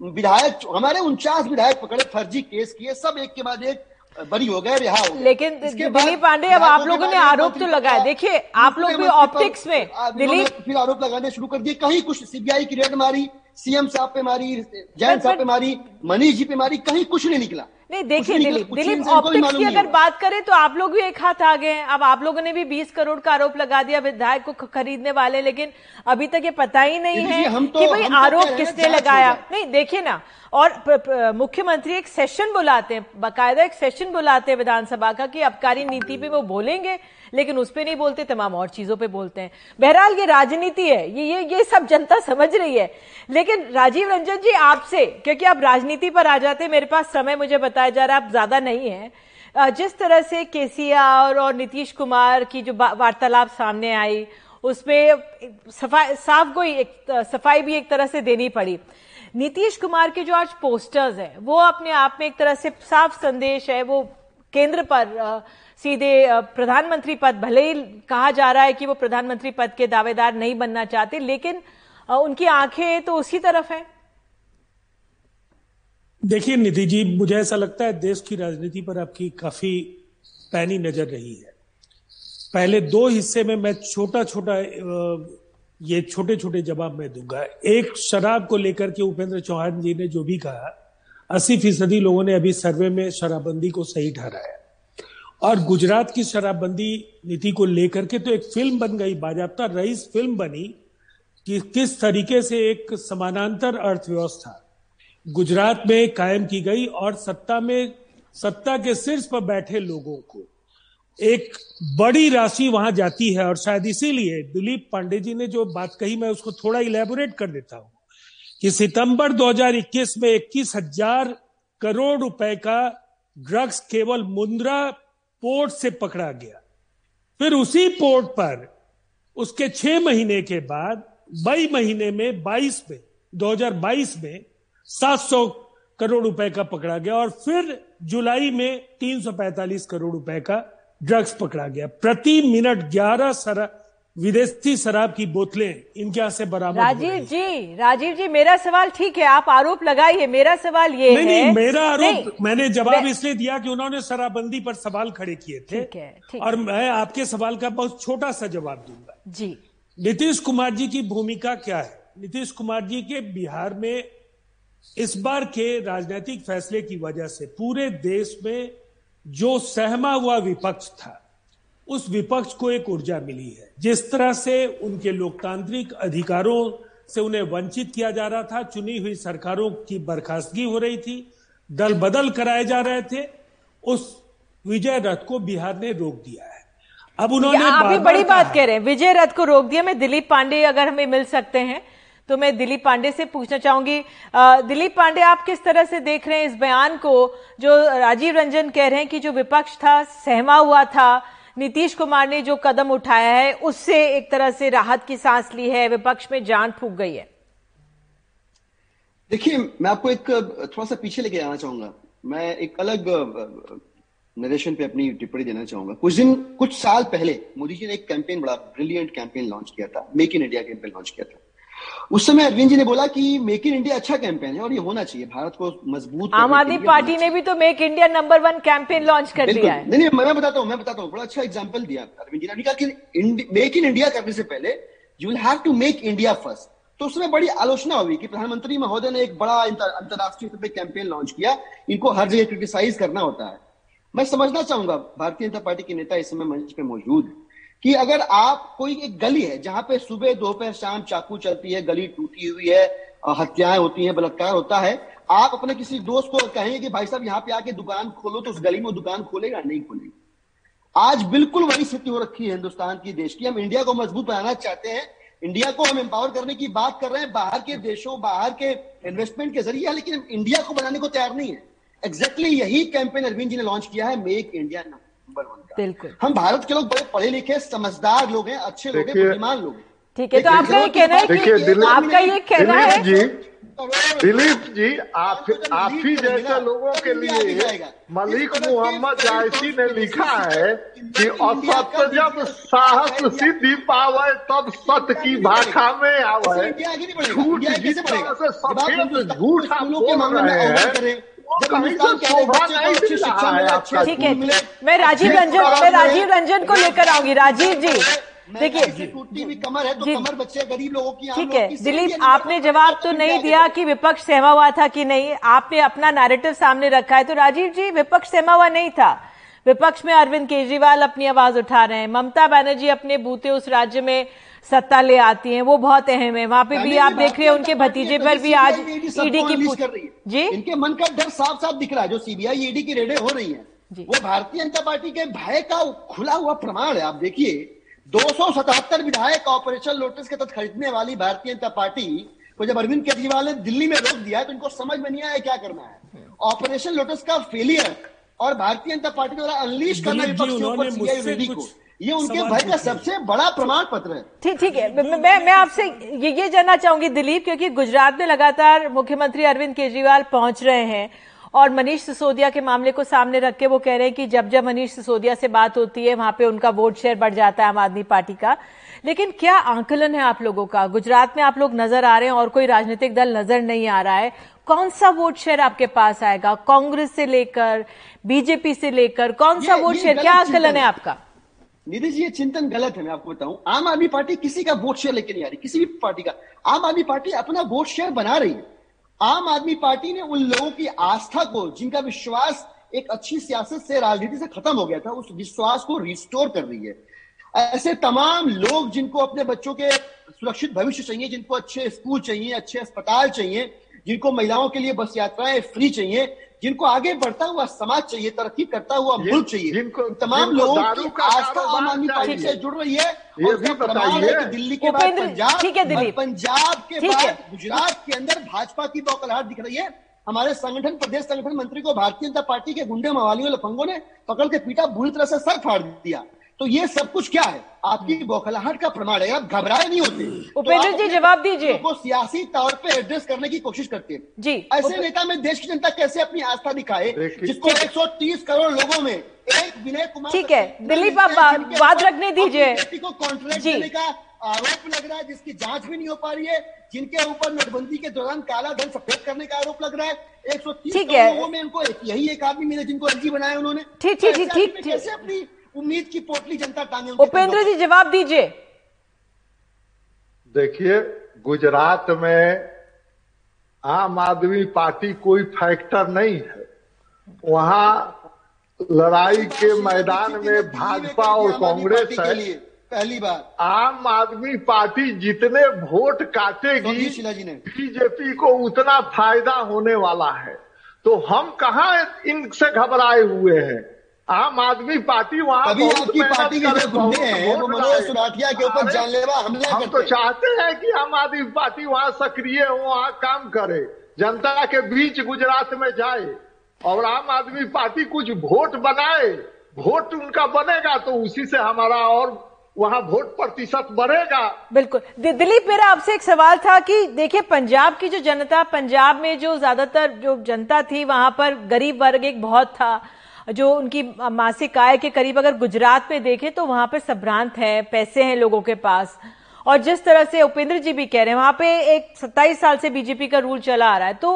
विधायक हमारे उनचास विधायक पकड़े फर्जी केस किए सब एक के बाद एक बरी हो गए रिहा हो लेकिन दिलीप पांडे अब आप लोगों ने आरोप तो लगाया देखिए आप लोग भी ऑप्टिक्स में। दिलीप फिर आरोप लगाने शुरू कर दिए। कहीं कुछ सीबीआई की रेड मारी सीएम साहब पे मारी जैन साहब पे मारी मनीष जी पे मारी कहीं कुछ नहीं निकला। नहीं देखिए दिलीप दिलीप ऑप्टिक्स की अगर बात करें तो आप लोग भी एक हाथ आ गए हैं। अब आप लोगों ने भी 20 करोड़ का आरोप लगा दिया विधायक को खरीदने वाले लेकिन अभी तक ये पता ही नहीं है तो, कि भाई आरोप तो आरोप किसने लगाया। नहीं देखिए ना और मुख्यमंत्री एक सेशन बुलाते हैं बाकायदा एक सेशन बुलाते हैं विधानसभा का कि अबकारी नीति पे वो बोलेंगे। लेकिन उस पर नहीं बोलते, तमाम और चीज़ों पर बोलते हैं। बहरहाल, ये राजनीति है, ये ये ये सब जनता समझ रही है। लेकिन राजीव रंजन जी आपसे, क्योंकि आप राजनीति पर आ जाते मेरे पास समय मुझे बताया जा रहा है, आप ज़्यादा नहीं है। जिस तरह से केसीआर और नीतीश कुमार की जो वार्तालाप सामने आई, उसमें सफ़ाई साफ़ कोई एक सफ़ाई भी एक तरह से देनी पड़ी। नीतीश कुमार के जो आज पोस्टर्स हैं, वो अपने आप में एक तरह से साफ़ संदेश है, वो केंद्र पर सीधे प्रधानमंत्री पद, भले ही कहा जा रहा है कि वो प्रधानमंत्री पद के दावेदार नहीं बनना चाहते, लेकिन उनकी आँखें तो उसी तरफ़ है। देखिए, निधि जी, मुझे ऐसा लगता है देश की राजनीति पर आपकी काफ़ी पैनी नज़र रही है। पहले दो हिस्से में मैं छोटा छोटा ये छोटे छोटे जवाब मैं दूँगा। एक, शराब को लेकर के उपेंद्र चौहान जी ने जो भी कहा, अस्सी फ़ीसदी लोगों ने अभी सर्वे में शराबबंदी को सही ठहराया। और गुजरात की शराबबंदी नीति को लेकर के तो एक फ़िल्म बन गई बाजाबता रईस फ़िल्म बनी, कि किस तरीके से एक समानांतर अर्थव्यवस्था गुजरात में कायम की गई और सत्ता में, सत्ता के शीर्ष पर बैठे लोगों को एक बड़ी राशि वहाँ जाती है। और शायद इसीलिए दिलीप पांडे जी ने जो बात कही, मैं उसको थोड़ा इलेबोरेट कर देता हूँ कि सितंबर 2021 में इक्कीस हज़ार करोड़ रुपए का ड्रग्स केवल मुंद्रा पोर्ट से पकड़ा गया। फिर उसी पोर्ट पर उसके छह महीने के बाद, मई महीने में 22 में 2022 में 700 करोड़ रुपए का पकड़ा गया और फिर जुलाई में 345 करोड़ रुपए का ड्रग्स पकड़ा गया। प्रति मिनट 11 सरा विदेशी शराब की बोतलें इनके यहाँ से बरामद राजीव जी राजीव जी मेरा सवाल ठीक है आप आरोप लगाइए मेरा सवाल ये नहीं, है। नहीं मेरा आरोप मैंने जवाब इसलिए दिया कि उन्होंने शराबबंदी पर सवाल खड़े किए थे। ठीक है, ठीक और मैं आपके सवाल का बहुत छोटा सा जवाब दूँगा। जी। नीतीश कुमार जी की भूमिका क्या है? नीतीश कुमार जी के बिहार में इस बार के राजनीतिक फैसले की वजह से पूरे देश में जो सहमा हुआ विपक्ष था उस विपक्ष को एक ऊर्जा मिली है। जिस तरह से उनके लोकतांत्रिक अधिकारों से उन्हें वंचित किया जा रहा था चुनी हुई सरकारों की बर्खास्तगी हो रही थी दल बदल कराए जा रहे थे उस विजय रथ को बिहार ने रोक दिया है। अब उन्होंने आप भी बड़ी बात कह रहे हैं। विजय रथ को रोक दिया। मैं दिलीप पांडे अगर हमें मिल सकते हैं तो मैं दिलीप पांडे से पूछना चाहूँगी दिलीप पांडे आप किस तरह से देख रहे हैं इस बयान को? जो राजीव रंजन कह रहे हैं कि जो विपक्ष था सहमा हुआ था नीतीश कुमार ने जो कदम उठाया है, उससे एक तरह से राहत की सांस ली है, विपक्ष में जान फूक गई है। देखिए, मैं आपको एक, थोड़ा सा पीछे लेके आना चाहूँगा। मैं एक अलग नरेशन पे अपनी टिप्पणी देना चाहूँगा। कुछ दिन, कुछ साल पहले मोदी जी ने एक कैंपेन बड़ा ब्रिलियंट कैंपेन लॉन्च किया था make in India campaign launch किया था। उस समय अरविंद जी ने बोला कि मेक इन इंडिया अच्छा कैंपेन है और ये होना चाहिए। भारत को मज़बूत आम आदमी पार्टी ने भी तो make India number one campaign launch कर दिया है। नहीं नहीं मैं बताता हूँ मैं बताता हूँ। बड़ा अच्छा एग्ज़ाम्पल दिया अरविंद जी ने। कहा कि मेक इन इंडिया करने से पहले you will have to make India first तो उसमें बड़ी आलोचना हुई कि प्रधानमंत्री महोदय ने एक बड़ा अंतर्राष्ट्रीय स्तर पर कैंपेन लॉन्च किया। इनको हर जगह क्रिटिसाइज करना होता है। मैं समझना चाहूँगा भारतीय जनता पार्टी के नेता इस समय मंच पे मौजूद है। कि अगर आप कोई एक गली है, जहाँ पे सुबह, दोपहर, शाम चाकू चलती है, गली टूटी हुई है हत्याएँ होती हैं, बलात्कार होता है, आप अपने किसी दोस्त को कहेंगे कि भाई साहब, यहाँ पे आके दुकान खोलो तो उस गली में दुकान खोलेगा, नहीं खोलेगा। आज बिल्कुल वही स्थिति हो रखी है हिंदुस्तान की, देश की। हम इंडिया को मज़बूत बनाना चाहते हैं। इंडिया को हम एम्पावर करने की बात कर रहे हैं, बाहर के देशों, बाहर के इन्वेस्टमेंट के ज़रिए, लेकिन इंडिया को बनाने को तैयार नहीं है। एग्जैक्टली exactly यही कैंपेन अरविंद जी ने लॉन्च किया है मेक इंडिया नंबर वन का बिल्कुल हम भारत के लोग बड़े पढ़े लिखे समझदार लोग हैं अच्छे लोग हैं बुद्धिमान लोग हैं ठीक है तो आपका ये कहना है कि आपका ये कहना है जी दिलीप जी आप आप ही जैसे लोगों के लिए मलिक मोहम्मद जायसी ने लिखा है कि असत्य जब साहस सिद्धि पावे तब सत्य की भाषा में आवे झूठ जिस तरह से सफ़ेद झूठ आप बोल रहे हैं है आपका ठीक है मैं राजीव रंजन मैं राजीव रंजन को लेकर आऊँगी। राजीव जी देखिए हुई कमर है तो कमर बच्चे गरीब लोगों की ठीक है दिलीप आपने जवाब तो नहीं दिया कि विपक्ष सहमा हुआ था कि नहीं। आपने अपना नैरेटिव सामने रखा है तो राजीव जी विपक्ष सहमा हुआ नहीं था। विपक्ष में अरविंद केजरीवाल अपनी आवाज़ उठा रहे हैं। ममता बनर्जी अपने बूते उस राज्य में सत्ता ले आती हैं वो बहुत अहम है। वहाँ पे भी आप देख रहे हैं उनके भतीजे पर भी आज ईडी की पूछ- कर रही है। जी? इनके मन का डर साफ़ साफ़ दिख रहा है जो सीबीआई ईडी की रेडें हो रही है। वो भारतीय जनता पार्टी के भय का खुला हुआ प्रमाण है। आप देखिए 277 विधायक ऑपरेशन लोटस के तहत खरीदने वाली भारतीय जनता पार्टी को जब अरविंद केजरीवाल ने दिल्ली में रोक दिया है तो इनको समझ में नहीं आया क्या करना है। ऑपरेशन लोटस का फेलियर और भारतीय जनता पार्टी द्वारा अनलीश करना विपक्ष के ऊपर सीबीआई को। ये उनके भय का सबसे बड़ा प्रमाण पत्र है। ठीक ठीक है। मैं मैं मैं आपसे ये ये जानना चाहूँगी दिलीप क्योंकि गुजरात में लगातार मुख्यमंत्री अरविंद केजरीवाल पहुँच रहे हैं और मनीष सिसोदिया के मामले को सामने रख के वो कह रहे हैं कि जब जब मनीष सिसोदिया से बात होती है वहाँ पे उनका वोट शेयर बढ़ जाता है आम आदमी पार्टी का। लेकिन क्या आंकलन है आप लोगों का? गुजरात में आप लोग नज़र आ रहे हैं और कोई राजनीतिक दल नज़र नहीं आ रहा है। कौन सा वोट शेयर आपके पास आएगा? कांग्रेस से लेकर बीजेपी से लेकर कौन सा ये- वोट शेयर? क्या आंकलन है। आपका? निधि जी, ये चिंतन गलत है, मैं आपको बताऊँ। आम आदमी पार्टी किसी का वोट शेयर लेके नहीं आ रही, किसी भी पार्टी का। आम आदमी पार्टी अपना वोट शेयर बना रही है। आम आदमी पार्टी ने उन लोगों की आस्था को, जिनका विश्वास एक अच्छी सियासत से, राजनीति से खत्म हो गया था, उस विश्वास को रिस्टोर कर रही है। ऐसे तमाम लोग जिनको अपने बच्चों के सुरक्षित भविष्य चाहिए, जिनको अच्छे स्कूल चाहिए, अच्छे अस्पताल चाहिए, जिनको महिलाओं के लिए बस यात्राएँ फ्री चाहिए जिनको आगे बढ़ता हुआ समाज चाहिए तरक्की करता हुआ जिन- मुल्क चाहिए जिनको- तमाम लोगों की का आस्था आम आदमी पार्टी से जुड़ रही है ये और भी है बताइए। कि दिल्ली के बाद पंजाब ठीक है दिल्ली पंजाब के बाद गुजरात के अंदर भाजपा की बौखलाहट दिख रही है। हमारे संगठन प्रदेश संगठन मंत्री को भारतीय जनता पार्टी के गुंडे मवालियों लफंगों ने पकड़ के पीटा बुरी तरह से सर फाड़ दिया। तो ये सब कुछ क्या है आपकी बौखलाहट का प्रमाण है आप घबराए नहीं होते तो उपेंद्र आप जी, जवाब दीजिए। को सियासी तौर पे एड्रेस करने की कोशिश करते हैं जी ऐसे नेता में देश की जनता कैसे अपनी आस्था दिखाए जिसको 130 करोड़ लोगों में एक विनय कुमार ठीक है, दिलीप, आप बात रखने दीजिए। को कॉन्ट्रैक्ट जी। देने का आरोप लग रहा है जिसकी जाँच भी नहीं हो पा रही है जिनके ऊपर नोटबंदी के दौरान काला धन सफ़ेद करने का आरोप लग रहा है 130 ठीक करोड़ है। लोगों में उनको यही एक आदमी मिले जिनको अर्जी बनाया उन्होंने ठीक, तो ठीक, ठीक, ठीक। कैसे अपनी उम्मीद की पोटली जनता टांगे उपेंद्र जी जवाब दीजिए। देखिए गुजरात में आम आदमी पार्टी कोई फैक्टर नहीं है। वहाँ लड़ाई के मैदान में भाजपा और कांग्रेस है। पहली बार। आम आदमी पार्टी जितने वोट काटेगी बीजेपी को उतना फ़ायदा होने वाला है। तो हम कहा इनसे घबराए हुए हैं? आम आदमी पार्टी वहाँ अभी आपकी पार्टी के जो गुंडे हैं वो मनोज सुराठिया के ऊपर जानलेवा हमला हम करते तो चाहते हैं कि आम आदमी पार्टी वहाँ सक्रिय हो वहाँ काम करे जनता के बीच गुजरात में जाए और आम आदमी पार्टी कुछ वोट बनाए वोट उनका बनेगा तो उसी से हमारा और वहाँ वोट प्रतिशत बढ़ेगा। बिल्कुल। दिलीप मेरा आपसे एक सवाल था कि देखिए पंजाब की जो जनता पंजाब में जो ज़्यादातर जो जनता थी वहाँ पर गरीब वर्ग एक बहुत था। जो उनकी मासिक आय के करीब अगर गुजरात में देखें तो वहाँ पर संभ्रांत है पैसे हैं लोगों के पास। और जिस तरह से उपेंद्र जी भी कह रहे हैं वहाँ पे एक 27 साल से बीजेपी का रूल चला आ रहा है। तो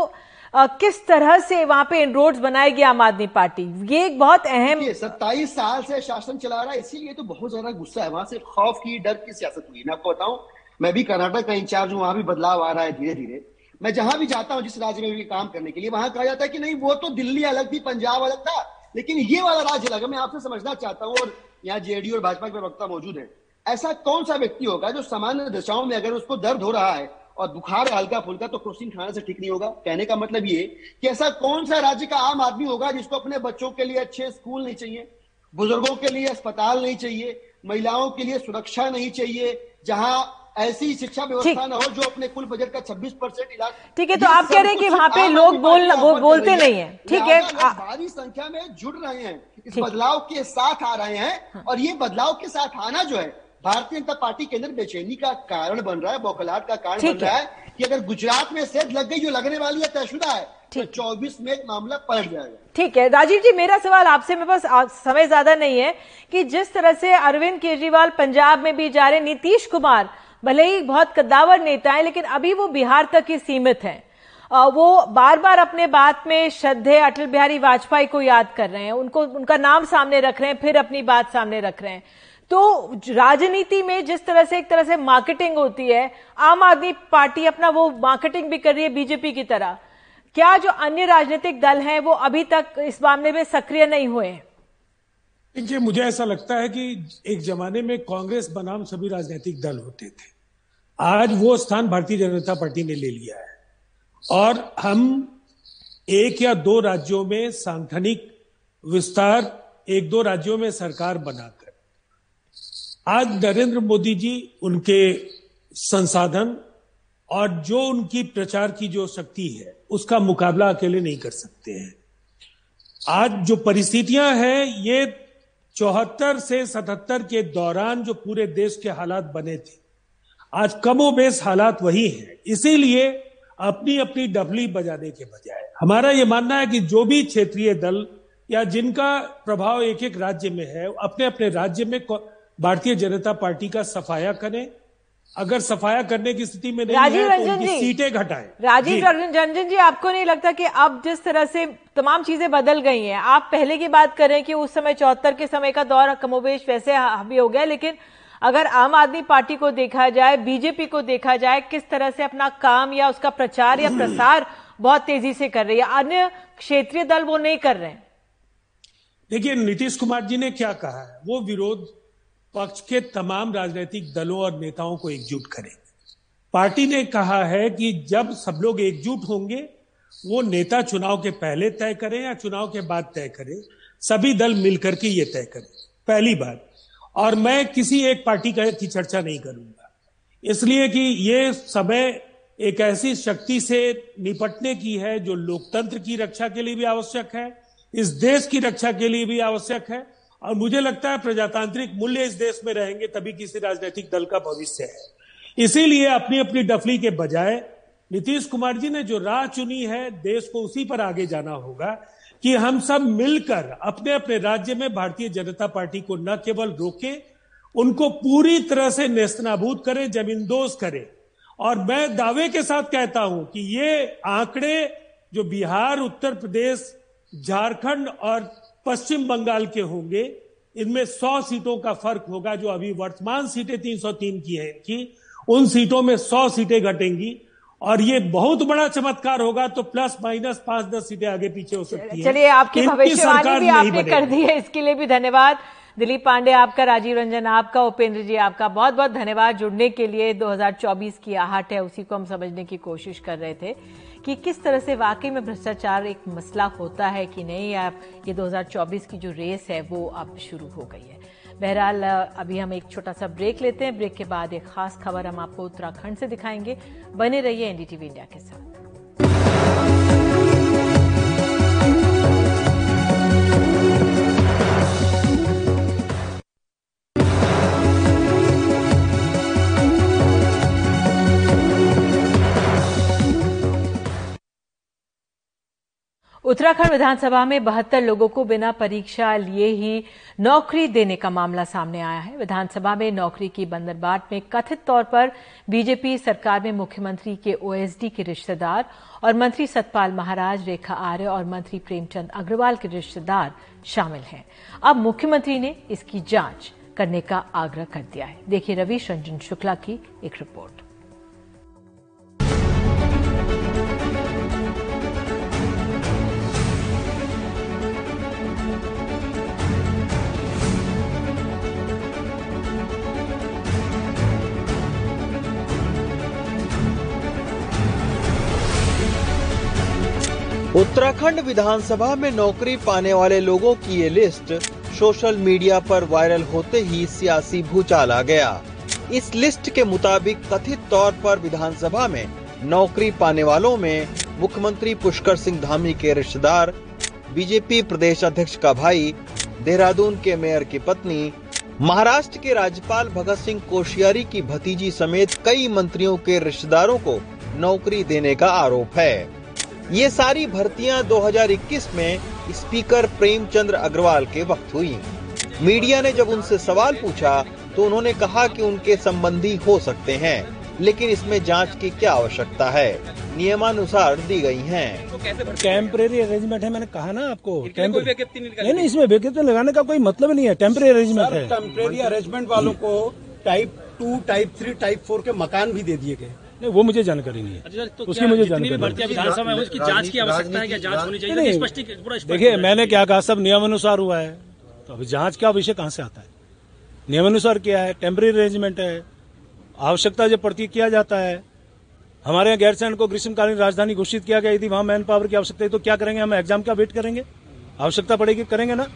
अ, किस तरह से वहाँ पे इनरोड्स बनाएगी आम आदमी पार्टी? ये एक बहुत अहम सत्ताईस साल से शासन चला रहा है इसीलिए तो बहुत ज़्यादा गुस्सा है। वहाँ से खौफ की डर की सियासत हुई मैं आपको बताऊँ मैं भी कर्नाटक का इंचार्ज हूँ वहाँ भी बदलाव आ रहा है धीरे धीरे मैं जहाँ भी जाता हूँ जिस राज्य में भी काम करने के लिए वहाँ कहा जाता है कि नहीं वो तो दिल्ली अलग थी पंजाब अलग था। लेकिन ये वाला अलग है मैं आपसे समझना चाहता हूँ और यहाँ जेडीयू और भाजपा के प्रवक्ता मौजूद है, ऐसा कौन सा व्यक्ति होगा जो सामान्य दशाओं में अगर उसको दर्द हो रहा है और बुखार हल्का फुल्का तो क्रोसिन खाने से ठीक नहीं होगा? कहने का मतलब ये कि ऐसा कौन सा राज्य का आम आदमी होगा जिसको अपने बच्चों के लिए अच्छे स्कूल नहीं चाहिए, बुज़ुर्गों के लिए अस्पताल नहीं चाहिए, महिलाओं के लिए सुरक्षा नहीं चाहिए, जहाँ ऐसी शिक्षा व्यवस्था न हो जो अपने कुल बजट का 26 परसेंट इलाज ठीक है तो आप कह रहे हैं कि वहाँ पे लोग बोल वो बोलते नहीं है। ठीक है भारी संख्या में जुड़ रहे हैं इस बदलाव के साथ आ रहे हैं और ये बदलाव के साथ आना जो है भारतीय जनता पार्टी के अंदर बेचैनी का कारण बन रहा है बौखलाहट का कारण बन रहा है। कि अगर गुजरात में सेध लग गई जो लगने वाली है तयशुदा है तो में मामला पलट जाएगा। ठीक है राजीव जी मेरा सवाल आपसे मेरे पास समय ज़्यादा नहीं है कि जिस तरह से अरविंद केजरीवाल पंजाब में भी जा रहे नीतीश कुमार भले ही बहुत कद्दावर नेता है, लेकिन अभी वो बिहार तक ही सीमित है। वो बार बार अपने बात में श्रद्धे अटल बिहारी वाजपेयी को याद कर रहे हैं, उनको, उनका नाम सामने रख रहे हैं, फिर अपनी बात सामने रख रहे हैं। तो राजनीति में जिस तरह से, एक तरह से मार्केटिंग होती है, आम आदमी पार्टी अपना वो मार्केटिंग भी कर रही है बीजेपी की तरह। क्या जो अन्य राजनीतिक दल हैं, वो अभी तक इस मामले में सक्रिय नहीं हुए हैं? देखिए, मुझे ऐसा लगता है कि एक जमाने में कांग्रेस बनाम सभी राजनीतिक दल होते थे। आज वो स्थान भारतीय जनता पार्टी ने ले लिया है। और हम एक या दो राज्यों में सांगठनिक विस्तार, एक दो राज्यों में सरकार बनाकर। आज नरेंद्र मोदी जी उनके संसाधन और जो उनकी प्रचार की जो शक्ति है, उसका मुकाबला अकेले नहीं कर सकते हैं। आज जो परिस्थितियाँ हैं, ये चौहत्तर से सतहत्तर के दौरान जो पूरे देश के हालात बने थे। आज कमो बेस हालात वही है। इसीलिए अपनी अपनी डबली बजाने के बजाय। हमारा ये मानना है कि जो भी क्षेत्रीय दल या जिनका प्रभाव एक एक राज्य में है अपने अपने राज्य में भारतीय जनता पार्टी का सफाया करें अगर सफाया करने की स्थिति में नहीं राजीव है तो रंजन जी सीटें घटाएँ। राजीव रंजन जी आपको नहीं लगता कि अब जिस तरह से तमाम चीज़ें बदल गई हैं आप पहले की बात करें कि उस समय चौहत्तर के समय का दौर कमोवेश वैसे हावी हो गया लेकिन अगर आम आदमी पार्टी को देखा जाए बीजेपी को देखा जाए किस तरह से अपना काम या उसका प्रचार या प्रसार बहुत तेज़ी से कर रही है अन्य क्षेत्रीय दल वो नहीं कर रहे हैं। देखिए नीतीश कुमार जी ने क्या कहा है? वो विरोध पक्ष के तमाम राजनीतिक दलों और नेताओं को एकजुट करें। पार्टी ने कहा है कि जब सब लोग एकजुट होंगे, वो नेता चुनाव के पहले तय करें या चुनाव के बाद तय करें, सभी दल मिलकर के ये तय करें। पहली बात, और मैं किसी एक पार्टी की चर्चा नहीं करूँगा। इसलिए कि ये समय एक ऐसी शक्ति से निपटने की है जो लोकतंत्र की रक्षा के लिए भी आवश्यक है, इस देश की रक्षा के लिए भी आवश्यक है और मुझे लगता है प्रजातांत्रिक मूल्य इस देश में रहेंगे, तभी किसी राजनीतिक दल का भविष्य है। इसीलिए अपनी अपनी डफली के बजाय नीतीश कुमार जी ने जो राह चुनी है, देश को उसी पर आगे जाना होगा कि हम सब मिलकर अपने अपने राज्य में भारतीय जनता पार्टी को न केवल रोके, उनको पूरी तरह से नेस्तनाबूद करें, जमींदोज करें। और मैं दावे के साथ कहता हूँ कि ये आंकड़े जो बिहार, उत्तर प्रदेश, झारखंड और पश्चिम बंगाल के होंगे। इनमें 100 सीटों का फ़र्क होगा जो अभी वर्तमान सीटें 303 की है इनकी उन सीटों में 100 सीटें घटेंगी। और ये बहुत बड़ा चमत्कार होगा तो प्लस माइनस पाँच दस सीटें आगे पीछे हो सकती है। चलिए आपकी भविष्यवाणी भी आपने कर दी है इसके लिए भी धन्यवाद। दिलीप पांडे आपका राजीव रंजन आपका उपेंद्र जी आपका बहुत बहुत धन्यवाद जुड़ने के लिए। 2024 की आहट है उसी को हम समझने की कोशिश कर रहे थे। कि किस तरह से वाकई में भ्रष्टाचार एक मसला होता है कि नहीं? आप, ये 2024 की जो रेस है, वो अब शुरू हो गई है। बहरहाल, अभी हम एक छोटा सा ब्रेक लेते हैं। ब्रेक के बाद एक खास खबर हम आपको उत्तराखंड से दिखाएँगे। बने रहिए एनडीटीवी इंडिया के साथ। उत्तराखंड विधानसभा में बहत्तर लोगों को बिना परीक्षा लिए ही नौकरी देने का मामला सामने आया है। विधानसभा में नौकरी की बंदरबाट में कथित तौर पर बीजेपी सरकार में मुख्यमंत्री के ओएसडी के रिश्तेदार और मंत्री सतपाल महाराज, रेखा आर्य और मंत्री प्रेमचंद अग्रवाल के रिश्तेदार शामिल हैं। अब मुख्यमंत्री ने इसकी जाँच करने का आग्रह कर दिया है। देखिए रवीश रंजन शुक्ला की एक रिपोर्ट। उत्तराखंड विधानसभा में नौकरी पाने वाले लोगों की ये लिस्ट सोशल मीडिया पर वायरल होते ही सियासी भूचाल आ गया। इस लिस्ट के मुताबिक कथित तौर पर विधानसभा में नौकरी पाने वालों में मुख्यमंत्री पुष्कर सिंह धामी के रिश्तेदार, बीजेपी प्रदेश अध्यक्ष का भाई, देहरादून के मेयर की पत्नी, महाराष्ट्र के राज्यपाल भगत सिंह कोशियारी की भतीजी समेत कई मंत्रियों के रिश्तेदारों को नौकरी देने का आरोप है। ये सारी भर्तियाँ 2021 में स्पीकर प्रेमचंद्र अग्रवाल के वक्त हुई। मीडिया ने जब उनसे सवाल पूछा तो उन्होंने कहा कि उनके संबंधी हो सकते हैं लेकिन इसमें जाँच की क्या आवश्यकता है? नियमानुसार दी गई हैं। टेम्परेरी अरेंजमेंट है मैंने कहा ना आपको। नहीं नहीं इसमें विज्ञप्ति लगाने का कोई मतलब नहीं है। टेम्परेरी अरेंजमेंट है। टेम्परेरी अरेंजमेंट वालों को type two type three type four के मकान भी दे दिए गए। नहीं वो मुझे जानकारी नहीं है। तो उसकी मुझे जानकारी विधानसभा में उसकी जाँच की आवश्यकता है क्या? जाँच होनी चाहिए? देखिए मैंने क्या कहा सब नियमानुसार हुआ है। तो अभी जाँच का विषय कहाँ से आता है? नियमानुसार क्या है? टेम्प्रेरी अरेंजमेंट है। आवश्यकता जब पड़ती किया जाता है हमारे यहाँ गैरसैंड को ग्रीष्मकालीन राजधानी घोषित किया गया यदि वहाँ मैन पावर की आवश्यकता है तो क्या करेंगे? हम एग्ज़ाम का वेट करेंगे? आवश्यकता पड़ेगी करेंगे ना?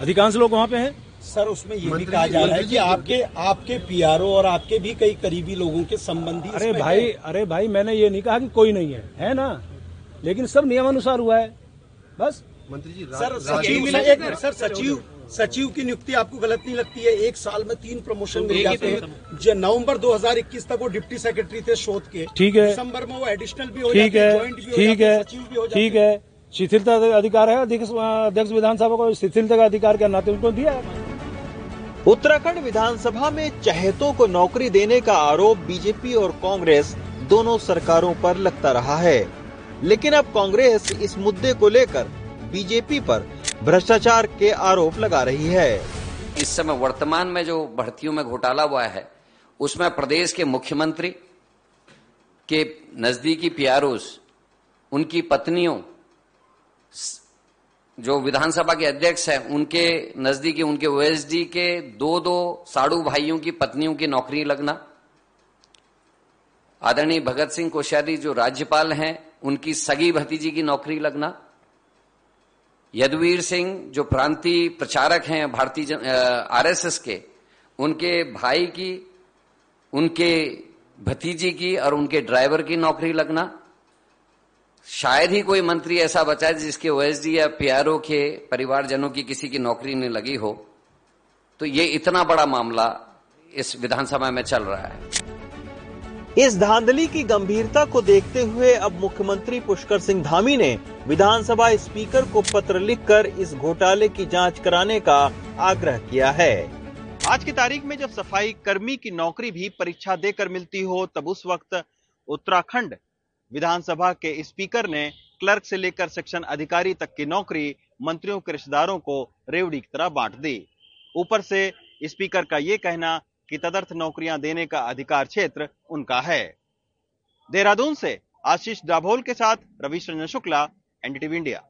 अधिकांश लोग वहाँ पे हैं। सर उसमें ये भी कहा जा रहा है कि आपके आपके पीआरओ और आपके भी कई करीबी लोगों के संबंधी अरे भाई अरे भाई मैंने ये नहीं कहा कि कोई नहीं है है ना? लेकिन सब नियमानुसार हुआ है बस। मंत्री जी सर सचिव सर, एक सर सचिव सचिव की नियुक्ति आपको गलत नहीं लगती है? एक साल में तीन प्रमोशन मिल जाते हैं। जो नवंबर 2021 तक वो डिप्टी सेक्रेटरी थे शोध के। ठीक है। दिसंबर में वो एडिशनल भी हो ठीक है ठीक है सचिव भी हो ठीक है। शिथिलता अधिकार है अध्यक्ष अध्यक्ष विधानसभा को शिथिलता का अधिकार के नाते उनको दिया है। उत्तराखंड विधानसभा में चहेतों को नौकरी देने का आरोप बीजेपी और कांग्रेस दोनों सरकारों पर लगता रहा है। लेकिन अब कांग्रेस इस मुद्दे को लेकर बीजेपी पर भ्रष्टाचार के आरोप लगा रही है। इस समय वर्तमान में जो भर्तियों में घोटाला हुआ है, उसमें प्रदेश के मुख्यमंत्री के नजदीकी पीआरओस, उनकी पत्नियों जो विधानसभा के अध्यक्ष हैं, उनके नजदीकी उनके ओएसडी के दो दो साड़ू भाइयों की पत्नियों की नौकरी लगना। आदरणीय भगत सिंह कोश्यारी जो राज्यपाल हैं, उनकी सगी भतीजी की नौकरी लगना। यदुवीर सिंह जो प्रांतीय प्रचारक हैं, भारतीय आरएसएस के, उनके भाई की, उनके भतीजी की और उनके ड्राइवर की नौकरी लगना। शायद ही कोई मंत्री ऐसा बचा है जिसके ओएसडी या पीआरओ के परिवारजनों की किसी की नौकरी नहीं लगी हो। तो ये इतना बड़ा मामला इस विधानसभा में चल रहा है। इस धांधली की गंभीरता को देखते हुए अब मुख्यमंत्री पुष्कर सिंह धामी ने विधानसभा स्पीकर को पत्र लिखकर इस घोटाले की जाँच कराने का आग्रह किया है। आज की तारीख में जब सफ़ाई कर्मी की नौकरी भी परीक्षा देकर मिलती हो, तब उस वक्त उत्तराखंड विधानसभा के स्पीकर ने क्लर्क से लेकर सेक्शन अधिकारी तक की नौकरी मंत्रियों के रिश्तेदारों को रेवड़ी की तरह बांट दी। ऊपर से स्पीकर का ये कहना कि तदर्थ नौकरियाँ देने का अधिकार क्षेत्र उनका है। देहरादून से आशीष डाभोल के साथ रविश रंजन शुक्ला, एनडीटीवी इंडिया।